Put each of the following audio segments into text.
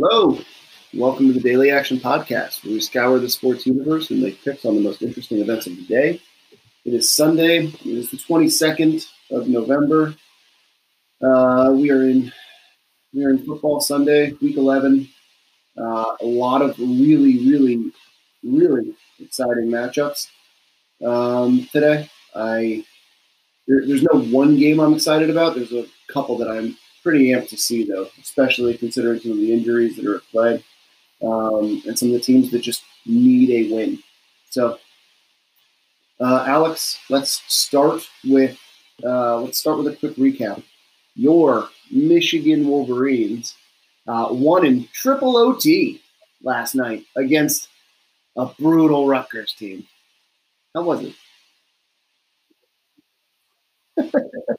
Hello. Welcome to the Daily Action Podcast, where we scour the sports universe and make picks on the most interesting events of the day. It is Sunday. It is the 22nd of November. Uh, we are in we are in football Sunday, week 11. Uh, a lot of really, really, really exciting matchups um, today. I there, there's no one game I'm excited about. There's a couple that I'm pretty amped to see, though, especially considering some of the injuries that are at play um, and some of the teams that just need a win. So, uh, Alex, let's start with uh, let's start with a quick recap. Your Michigan Wolverines uh, won in triple OT last night against a brutal Rutgers team. How was it?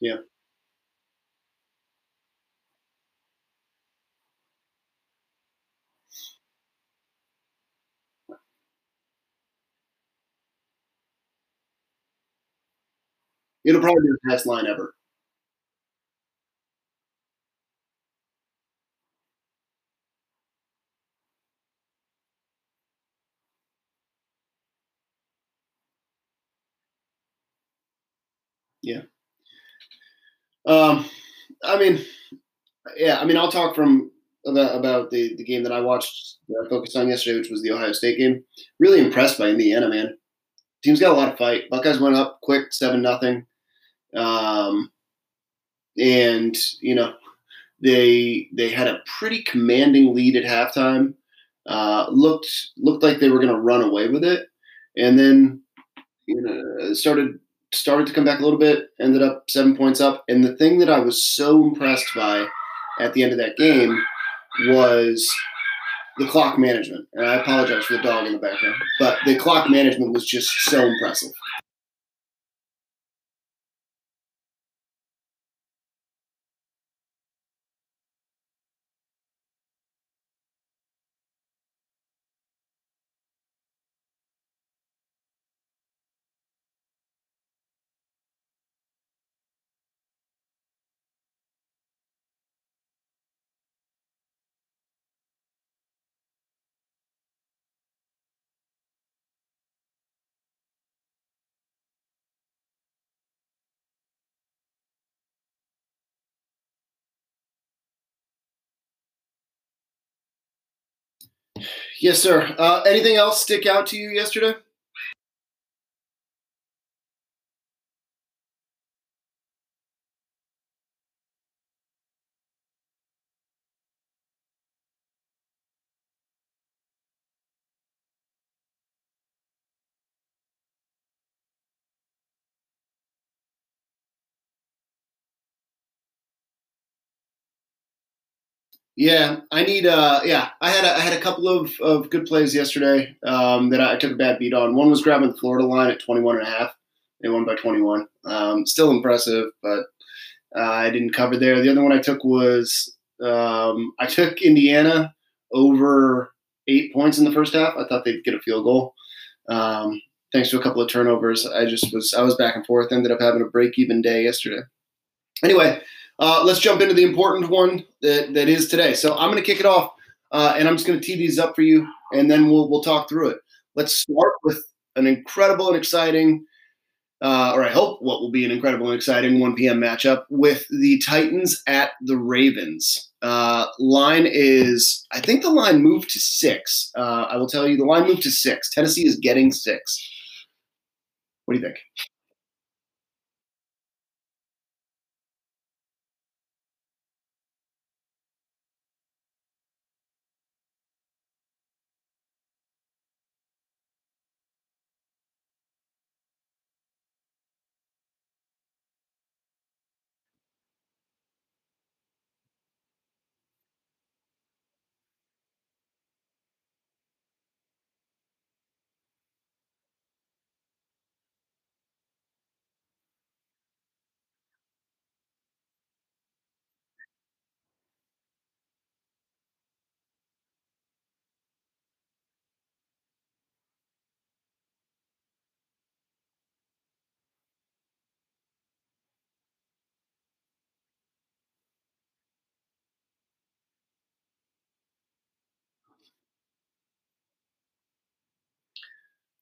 Yeah. It'll probably be the best line ever. Yeah. Um, I mean, yeah. I mean, I'll talk from about about the, the game that I watched, that I focused on yesterday, which was the Ohio State game. Really impressed by Indiana, man. Team's got a lot of fight. Buckeyes went up quick, seven nothing, um, and you know they they had a pretty commanding lead at halftime. Uh, looked looked like they were going to run away with it, and then you know started started to come back a little bit. Ended up seven points up, and the thing that I was so impressed by at the end of that game was the clock management. And I apologize for the dog in the background, but the clock management was just so impressive. Yes, sir. Uh, anything else stick out to you yesterday? Yeah, I need. Uh, yeah, I had a, I had a couple of, of good plays yesterday um, that I took a bad beat on. One was grabbing the Florida line at 21 and a half. They won by 21. Um, still impressive, but uh, I didn't cover there. The other one I took was um, I took Indiana over eight points in the first half. I thought they'd get a field goal. Um, thanks to a couple of turnovers, I just was I was back and forth. Ended up having a break even day yesterday. Anyway, uh, let's jump into the important one that, that is today. So I'm going to kick it off, uh, and I'm just going to tee these up for you, and then we'll we'll talk through it. Let's start with an incredible and exciting, uh, or I hope what will be an incredible and exciting 1 p.m. matchup with the Titans at the Ravens. Uh, line is, I think the line moved to six. Uh, I will tell you, the line moved to six. Tennessee is getting six. What do you think?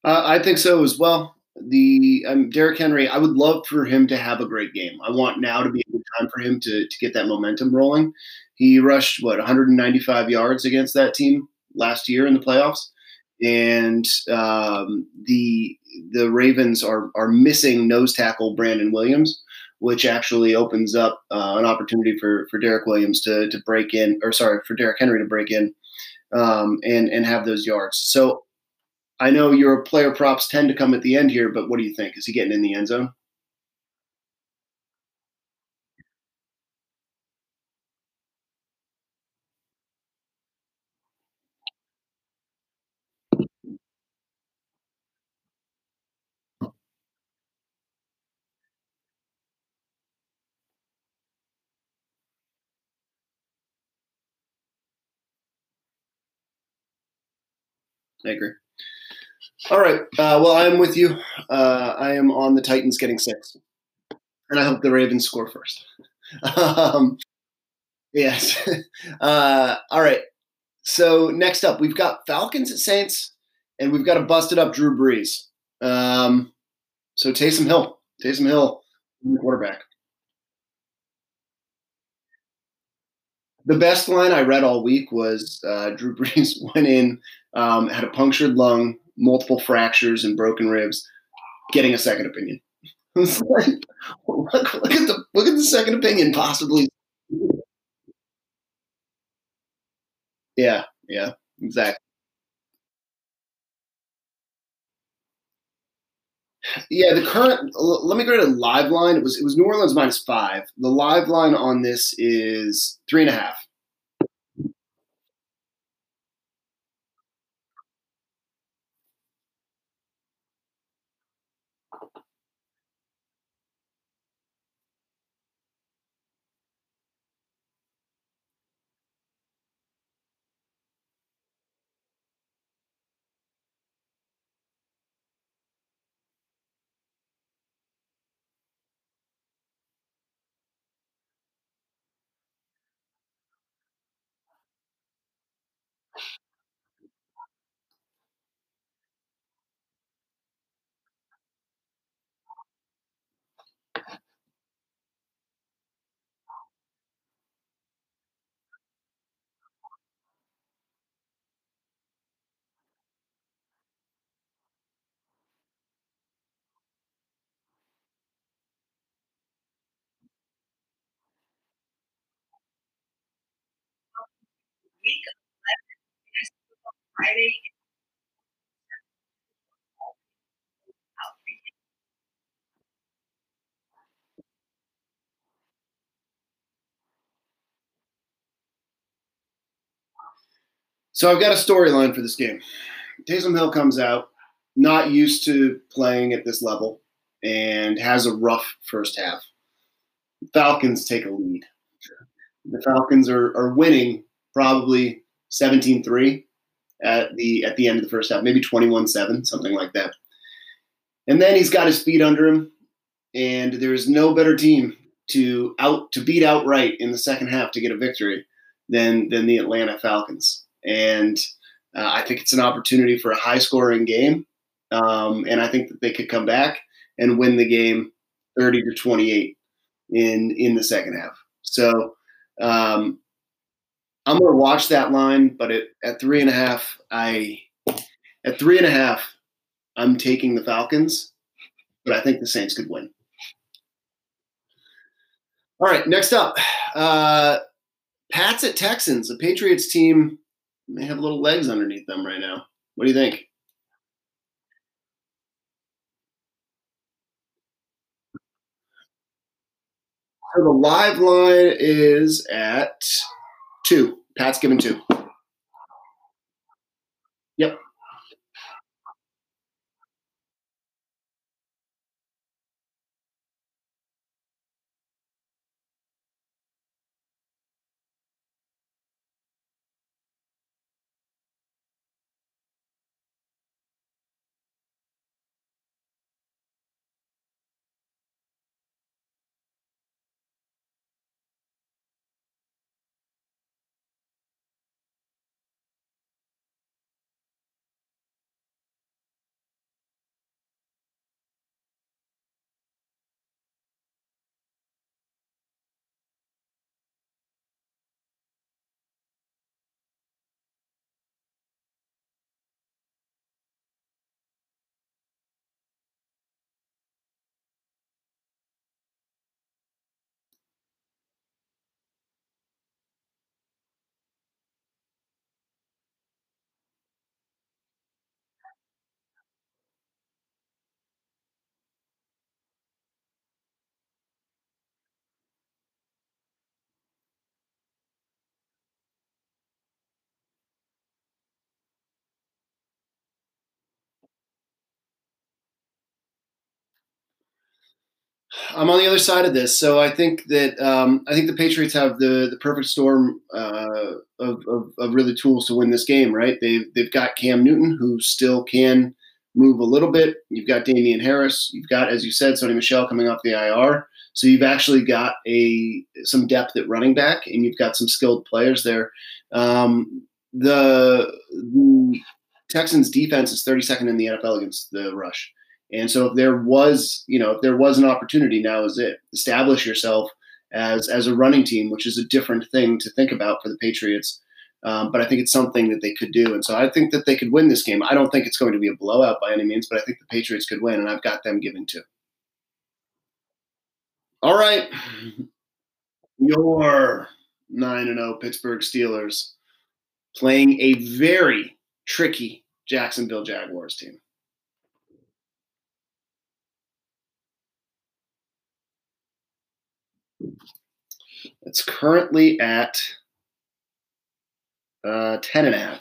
Uh, I think so as well. The um, Derrick Henry, I would love for him to have a great game. I want now to be a good time for him to to get that momentum rolling. He rushed what 195 yards against that team last year in the playoffs, and um, the the Ravens are are missing nose tackle Brandon Williams, which actually opens up uh, an opportunity for for Derrick Williams to to break in, or sorry, for Derrick Henry to break in um, and and have those yards. So I know your player props tend to come at the end here, but what do you think? Is he getting in the end zone? I agree. All right. Uh, well, I'm with you. Uh, I am on the Titans getting six, and I hope the Ravens score first. um, yes. Uh, all right. So next up, we've got Falcons at Saints, and we've got a busted up Drew Brees. Um, so Taysom Hill, Taysom Hill, quarterback. The best line I read all week was uh, Drew Brees went in, um, had a punctured lung, multiple fractures, and broken ribs, getting a second opinion. look, look, at the look at the second opinion possibly. Yeah, yeah, exactly. Yeah, the current. Let me go to live line. It was it was New Orleans minus five. The live line on this is three and a half. Friday. So I've got a storyline for this game. Taysom Hill comes out, not used to playing at this level, and has a rough first half. Falcons take a lead. The Falcons are, are winning probably 17-3 at the at the end of the first half, maybe 21-7, something like that. And then he's got his feet under him, and there's no better team to out to beat outright in the second half to get a victory than than the Atlanta Falcons. And uh, I think it's an opportunity for a high scoring game. Um, and I think that they could come back and win the game 30 to 28 in in the second half. So um, I'm gonna watch that line, but it, at three and a half, I at three and a half, I'm taking the Falcons, but I think the Saints could win. All right, next up, uh, Pats at Texans. The Patriots team may have little legs underneath them right now. What do you think? So the live line is at two. Pat's given two. Yep. I'm on the other side of this, so I think that um, I think the Patriots have the the perfect storm uh, of, of, of really tools to win this game. Right? They've they've got Cam Newton who still can move a little bit. You've got Damien Harris. You've got, as you said, Sony Michel coming off the IR. So you've actually got a some depth at running back, and you've got some skilled players there. Um, the, the Texans defense is 32nd in the NFL against the rush. And so if there was, you know, if there was an opportunity, now is it. Establish yourself as as a running team, which is a different thing to think about for the Patriots. Um, but I think it's something that they could do, and so I think that they could win this game. I don't think it's going to be a blowout by any means, but I think the Patriots could win, and I've got them giving two. All right, your nine and zero oh Pittsburgh Steelers playing a very tricky Jacksonville Jaguars team. It's currently at uh, 10 and a half.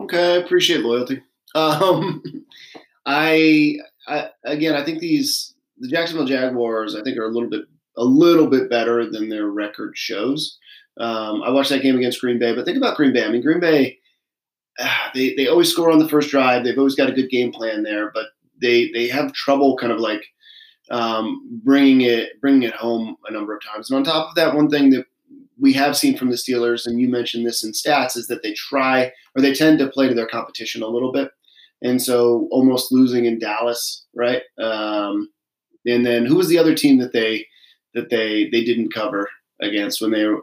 Okay, I appreciate loyalty. Um, I, I again, I think these the Jacksonville Jaguars, I think, are a little bit a little bit better than their record shows. Um, I watched that game against Green Bay, but think about Green Bay. I mean, Green Bay, ah, they they always score on the first drive. They've always got a good game plan there, but they they have trouble kind of like um, bringing it bringing it home a number of times. And on top of that, one thing that we have seen from the Steelers, and you mentioned this in stats, is that they try or they tend to play to their competition a little bit. And so almost losing in Dallas, right? Um, and then who was the other team that they that they they didn't cover against when they were?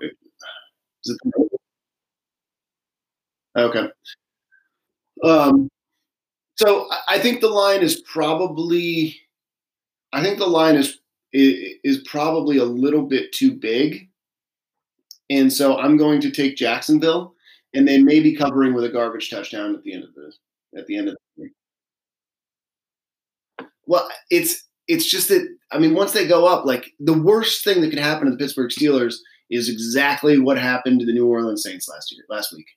okay. Um, so I think the line is probably, I think the line is is probably a little bit too big and so I'm going to take Jacksonville, and they may be covering with a garbage touchdown at the end of the at the end of the game. Well, it's it's just that I mean, once they go up, like the worst thing that could happen to the Pittsburgh Steelers is exactly what happened to the New Orleans Saints last year, last week,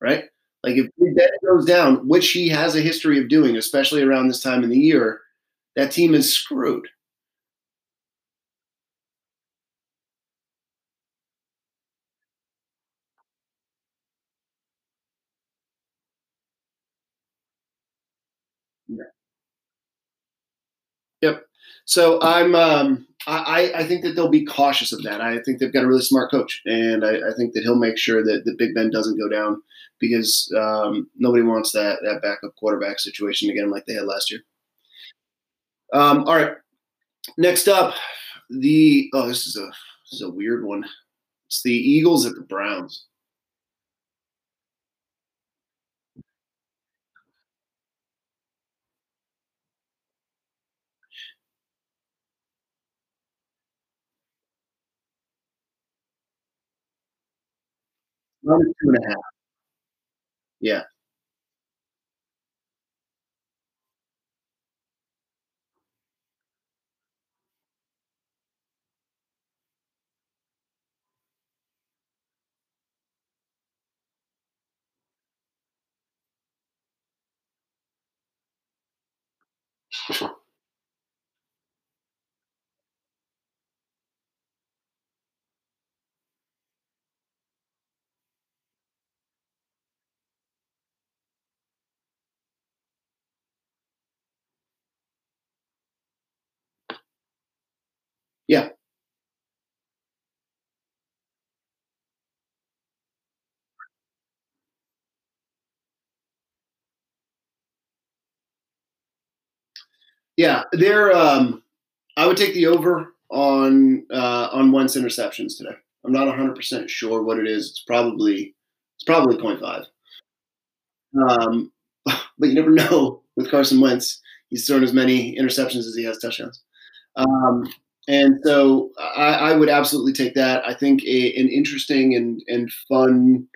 right? Like if Ben goes down, which he has a history of doing, especially around this time in the year, that team is screwed. Yeah. Yep. So I'm um, I, I think that they'll be cautious of that. I think they've got a really smart coach, and I, I think that he'll make sure that, the Big Ben doesn't go down because um, nobody wants that that backup quarterback situation again like they had last year. Um, all right, next up, the oh this is a this is a weird one. It's the Eagles at the Browns. Minus two and a half. Yeah. Yeah. Yeah. They're um I would take the over on uh, on Wentz interceptions today. I'm not 100 percent sure what it is. It's probably it's probably point 0.5. Um, but you never know with Carson Wentz. He's thrown as many interceptions as he has touchdowns. Um, and so I, I, would absolutely take that. I think a, an interesting and, and fun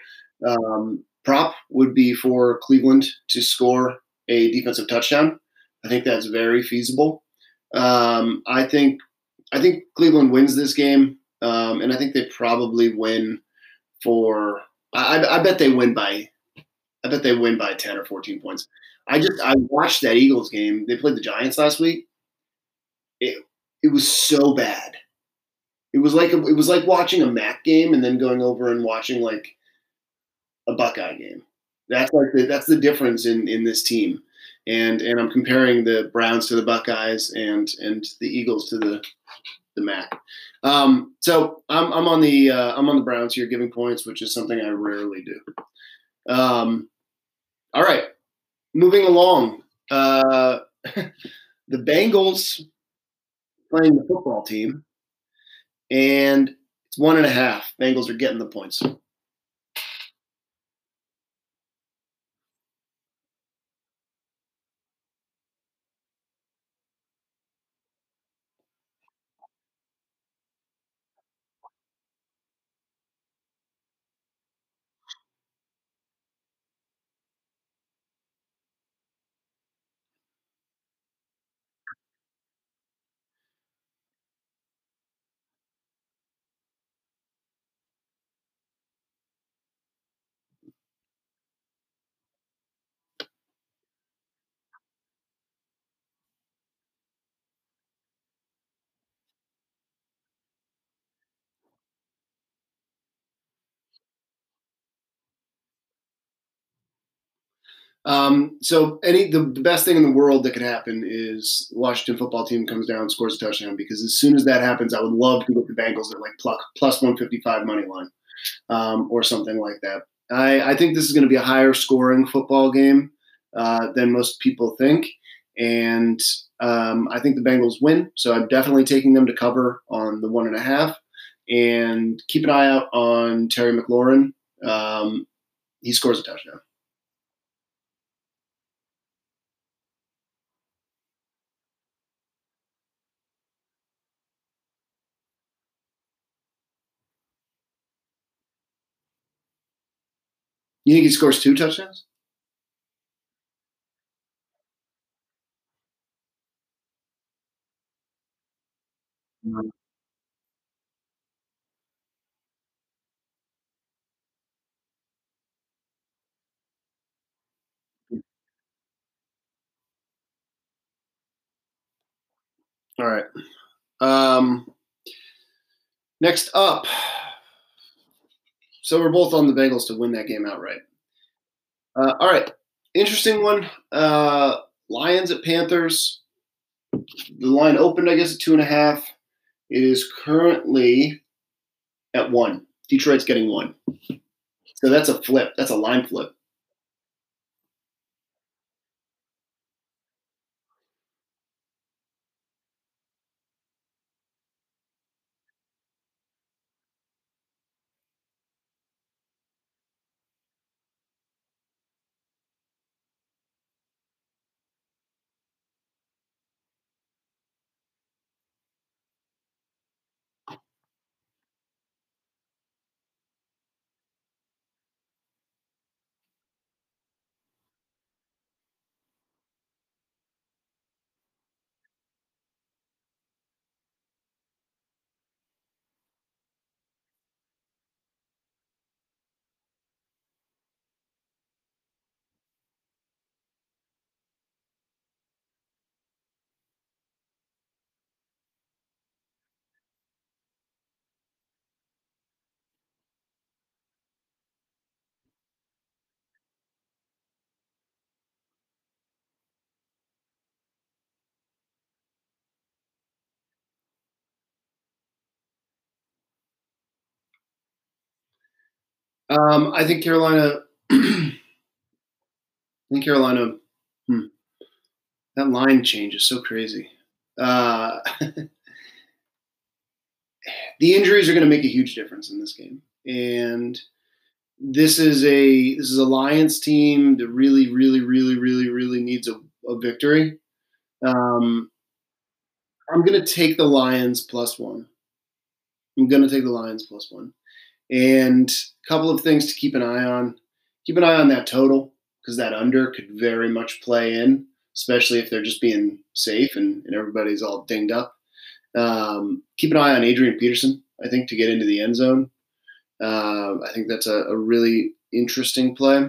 um, prop would be for Cleveland to score a defensive touchdown. I think that's very feasible. Um, I think I think Cleveland wins this game, um, and I think they probably win for. I, I, bet they win by. I bet they win by ten or fourteen points. I just I watched that Eagles game. They played the Giants last week. It it was so bad. It was like a, it was like watching a MAC game and then going over and watching like a Buckeye game. That's like the, that's the difference in in this team and and I'm comparing the Browns to the Buckeyes and and the Eagles to the the MAC. Um, so I'm I'm on the uh, I'm on the Browns here, giving points, which is something I rarely do. Um, all right, moving along. Uh, the Bengals playing the football team, and it's one and a half. Bengals are getting the points. Um, so any the, the, best thing in the world that could happen is Washington football team comes down scores a touchdown because as soon as that happens, I would love to get the Bengals at like plus, plus 155 money line um, or something like that. I, I think this is going to be a higher scoring football game uh, than most people think, and um, I think the Bengals win. So I'm definitely taking them to cover on the one and a half, and keep an eye out on Terry McLaurin. Um, he scores a touchdown. You think he scores two touchdowns? All right. Um, next up, so we're both on the Bengals to win that game outright. Uh, all right, interesting one. Uh, Lions at Panthers. The line opened, I guess, at two and a half. It is currently at one. Detroit's getting one. So that's a flip. That's a line flip. Um, I think Carolina. I think Carolina. Hmm, that line change is so crazy. Uh, the injuries are going to make a huge difference in this game, and this is a this is a Lions team that really, really, really, really, really needs a, a victory. Um, I'm going to take the Lions plus one. I'm going to take the Lions plus one. And a couple of things to keep an eye on. Keep an eye on that total because that under could very much play in, especially if they're just being safe and, and everybody's all dinged up. Um, keep an eye on Adrian Peterson, I think, to get into the end zone. Uh, I think that's a, a, really interesting play.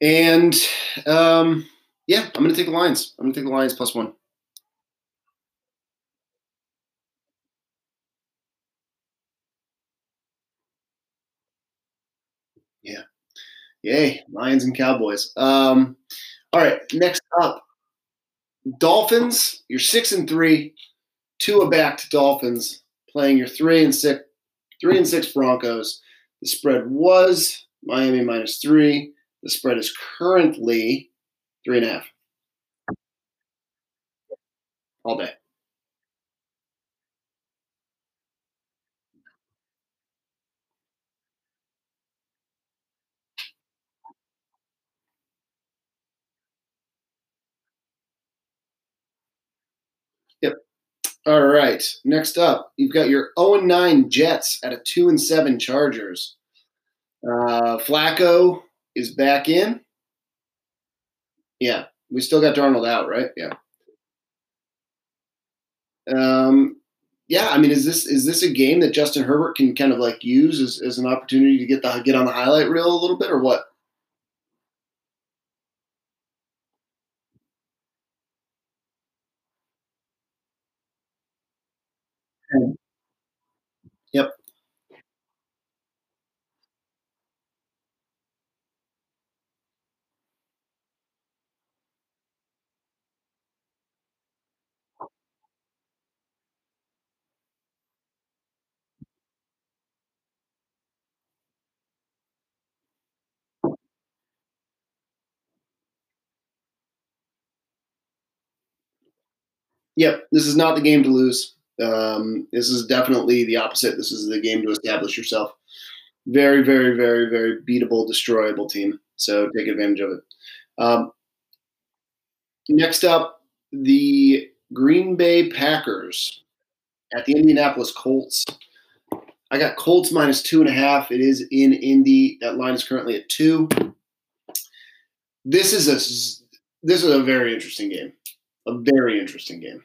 And um, yeah, I'm going to take the Lions. I'm going to take the Lions plus one. Yeah. Yay, Lions and Cowboys. Um, all right, next up, Dolphins. You're six and three, two a back Dolphins, playing your three and six, three and six Broncos. The spread was Miami minus three. The spread is currently three and a half. All day. Yep. All right. Next up, you've got your 0 and 9 Jets at a 2 and 7 Chargers. Uh, Flacco is back in. Yeah. We still got Darnold out, right? Yeah. Um, yeah, I mean, is this is this a game that Justin Herbert can kind of like use as, as an opportunity to get the get on the highlight reel a little bit, or what? Yep. Yep. This is not the game to lose. Um, this is definitely the opposite. This is the game to establish yourself. Very, very, very, very beatable, destroyable team. So take advantage of it. Um, next up, the Green Bay Packers at the Indianapolis Colts. I got Colts minus two and a half. It is in Indy. That line is currently at two. This is a this is a very interesting game. A very interesting game.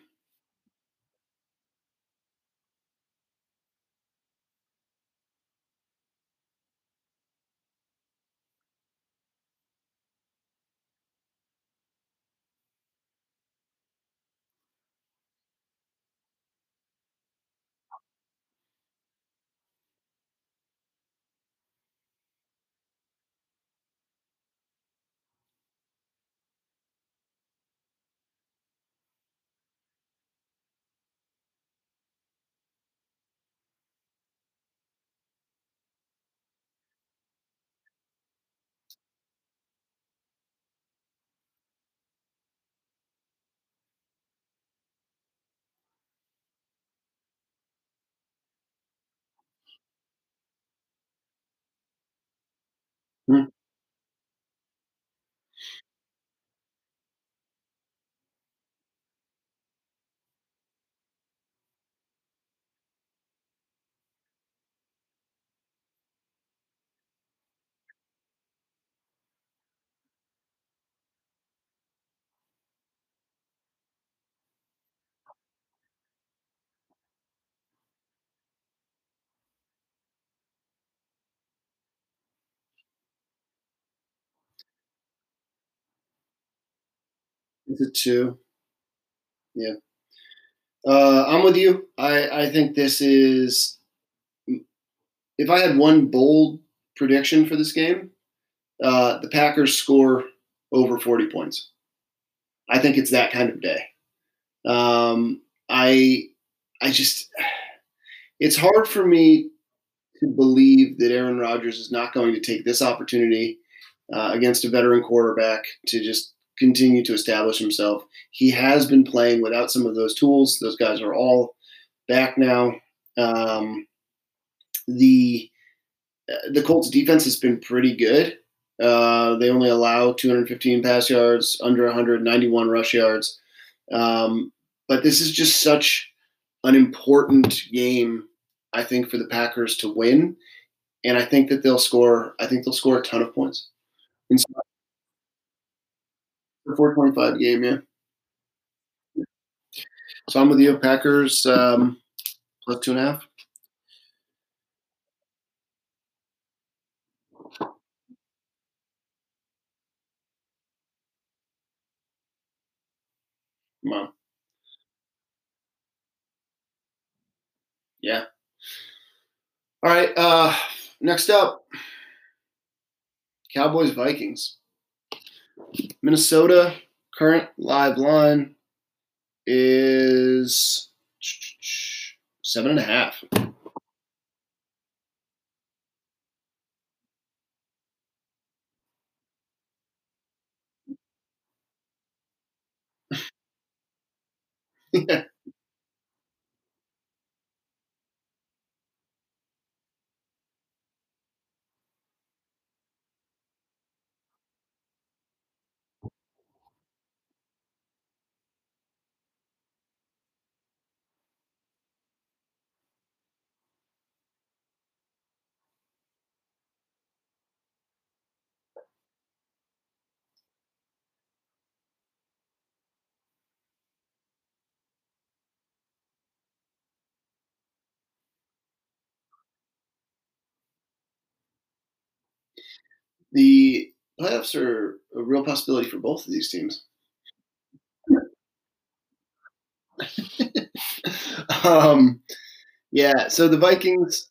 Hmm. A two. Yeah. Uh, I'm with you. I, I think this is. If I had one bold prediction for this game, uh, the Packers score over 40 points. I think it's that kind of day. Um, I I just it's hard for me to believe that Aaron Rodgers is not going to take this opportunity uh, against a veteran quarterback to just continue to establish himself. He has been playing without some of those tools. Those guys are all back now. Um, the the Colts defense has been pretty good. Uh, they only allow 215 pass yards, under 191 rush yards. Um, but this is just such an important game, I think, for the Packers to win. And I think that they'll score. I think they'll score a ton of points. In the 425 game, yeah. So I'm with you, Packers um, plus two and a half. Wow. Yeah. All right. Uh, next up, Cowboys Vikings. Minnesota current live line is seven and a half. the playoffs are a real possibility for both of these teams. um, yeah, so the Vikings,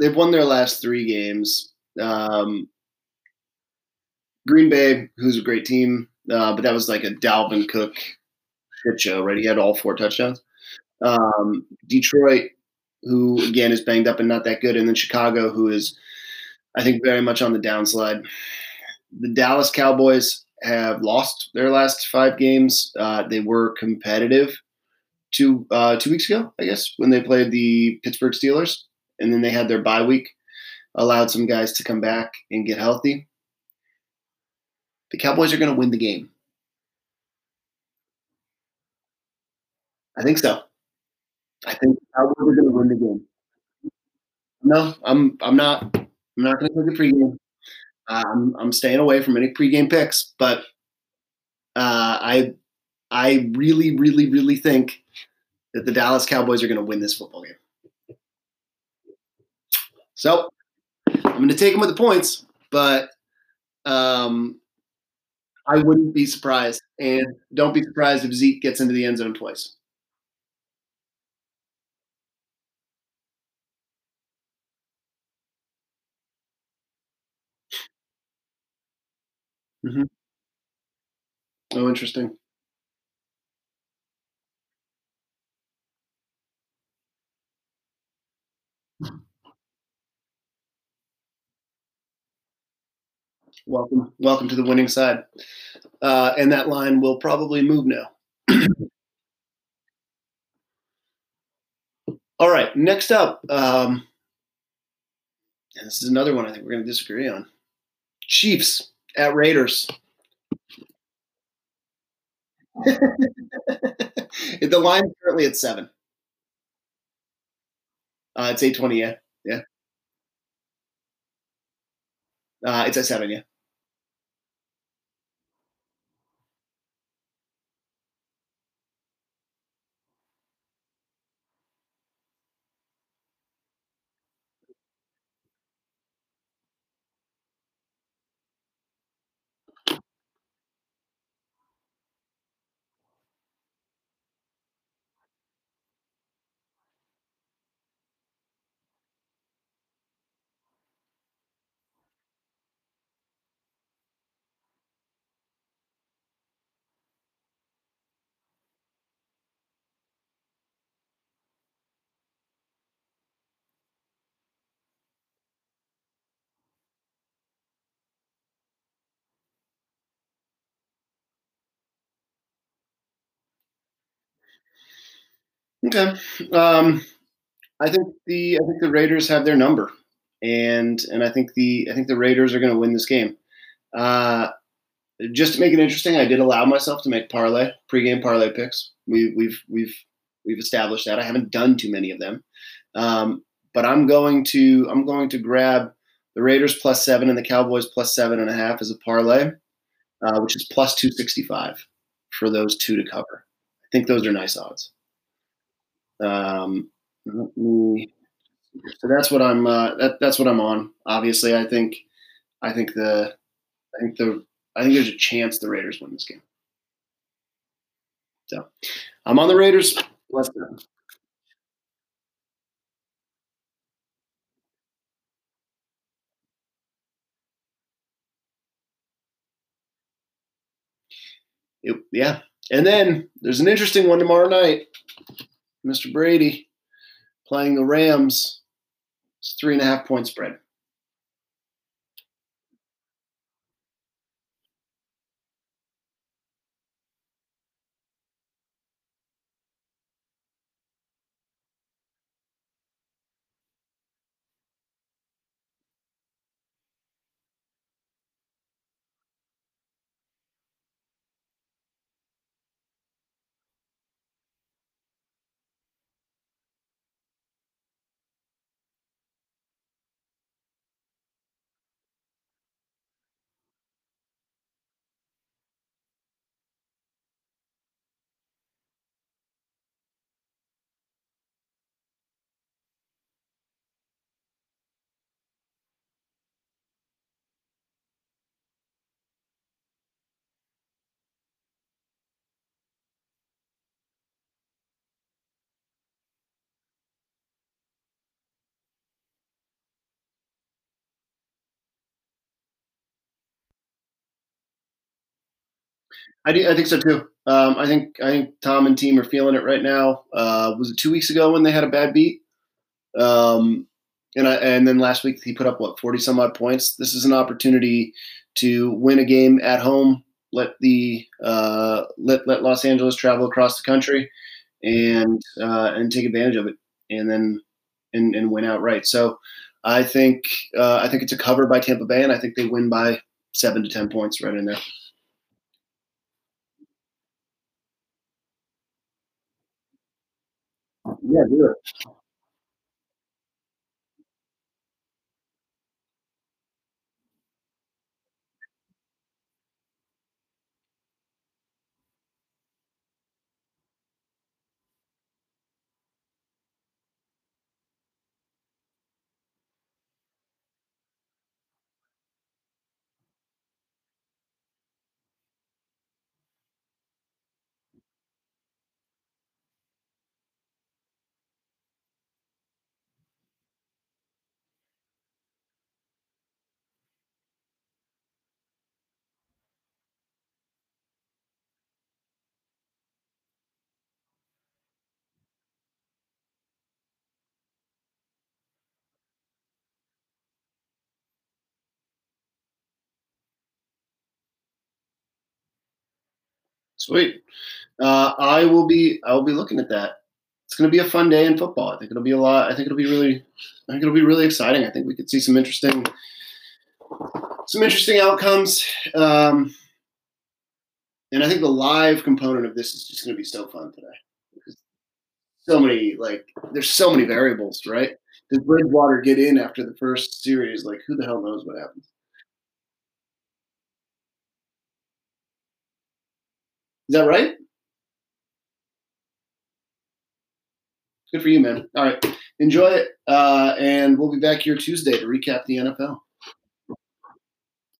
they've won their last three games. Um, Green Bay, who's a great team, uh, but that was like a Dalvin Cook shit show, right? He had all four touchdowns. Um, Detroit, who again is banged up and not that good, and then Chicago, who is, I think, very much on the downslide. The Dallas Cowboys have lost their last five games. Uh, they were competitive two uh, two weeks ago, I guess, when they played the Pittsburgh Steelers, and then they had their bye week, allowed some guys to come back and get healthy. The Cowboys are going to win the game. I think so. I think the Cowboys are going to win the game. No, I'm I'm not I'm not going to take a pregame. Uh, I'm I'm staying away from any pregame picks, but uh, I I really really really think that the Dallas Cowboys are going to win this football game. So I'm going to take them with the points, but um, I wouldn't be surprised, and don't be surprised if Zeke gets into the end zone twice. Mm-hmm. Oh, interesting. Welcome, welcome to the winning side. Uh, and that line will probably move now. All right, next up, um, and this is another one I think we're going to disagree on. Chiefs at Raiders. the line currently at seven. Uh, it's eight twenty. Yeah, yeah. Uh, it's at seven. Yeah. Okay. Um, I think the I think the Raiders have their number, and and I think the I think the Raiders are going to win this game. Uh, just to make it interesting, I did allow myself to make parlay pregame parlay picks. We, we've we've we've established that. I haven't done too many of them, um, but I'm going to I'm going to grab the Raiders plus seven and the Cowboys plus seven and a half as a parlay, uh, which is plus two sixty five for those two to cover. I think those are nice odds. Um, me, so that's what I'm uh, that, that's what I'm on. Obviously, I think I think the I think the I think there's a chance the Raiders win this game. So I'm on the Raiders. Let's go. It, yeah. And then there's an interesting one tomorrow night. Mr. Brady playing the Rams. It's three and a half point spread. I, do, I think so too. Um, I think I think Tom and team are feeling it right now. Uh, was it two weeks ago when they had a bad beat? Um, and I, and then last week he put up what forty some odd points. This is an opportunity to win a game at home. Let the uh, let let Los Angeles travel across the country, and uh, and take advantage of it, and then and, and win outright. So I think uh, I think it's a cover by Tampa Bay, and I think they win by seven to ten points right in there. Yeah, do it. Sweet. Uh, I will be. I will be looking at that. It's going to be a fun day in football. I think it'll be a lot. I think it'll be really. I think it'll be really exciting. I think we could see some interesting, some interesting outcomes. Um, and I think the live component of this is just going to be so fun today. So many like, there's so many variables, right? Does Bridgewater get in after the first series? Like, who the hell knows what happens? Is that right? Good for you, man. All right. Enjoy it. Uh, and we'll be back here Tuesday to recap the NFL.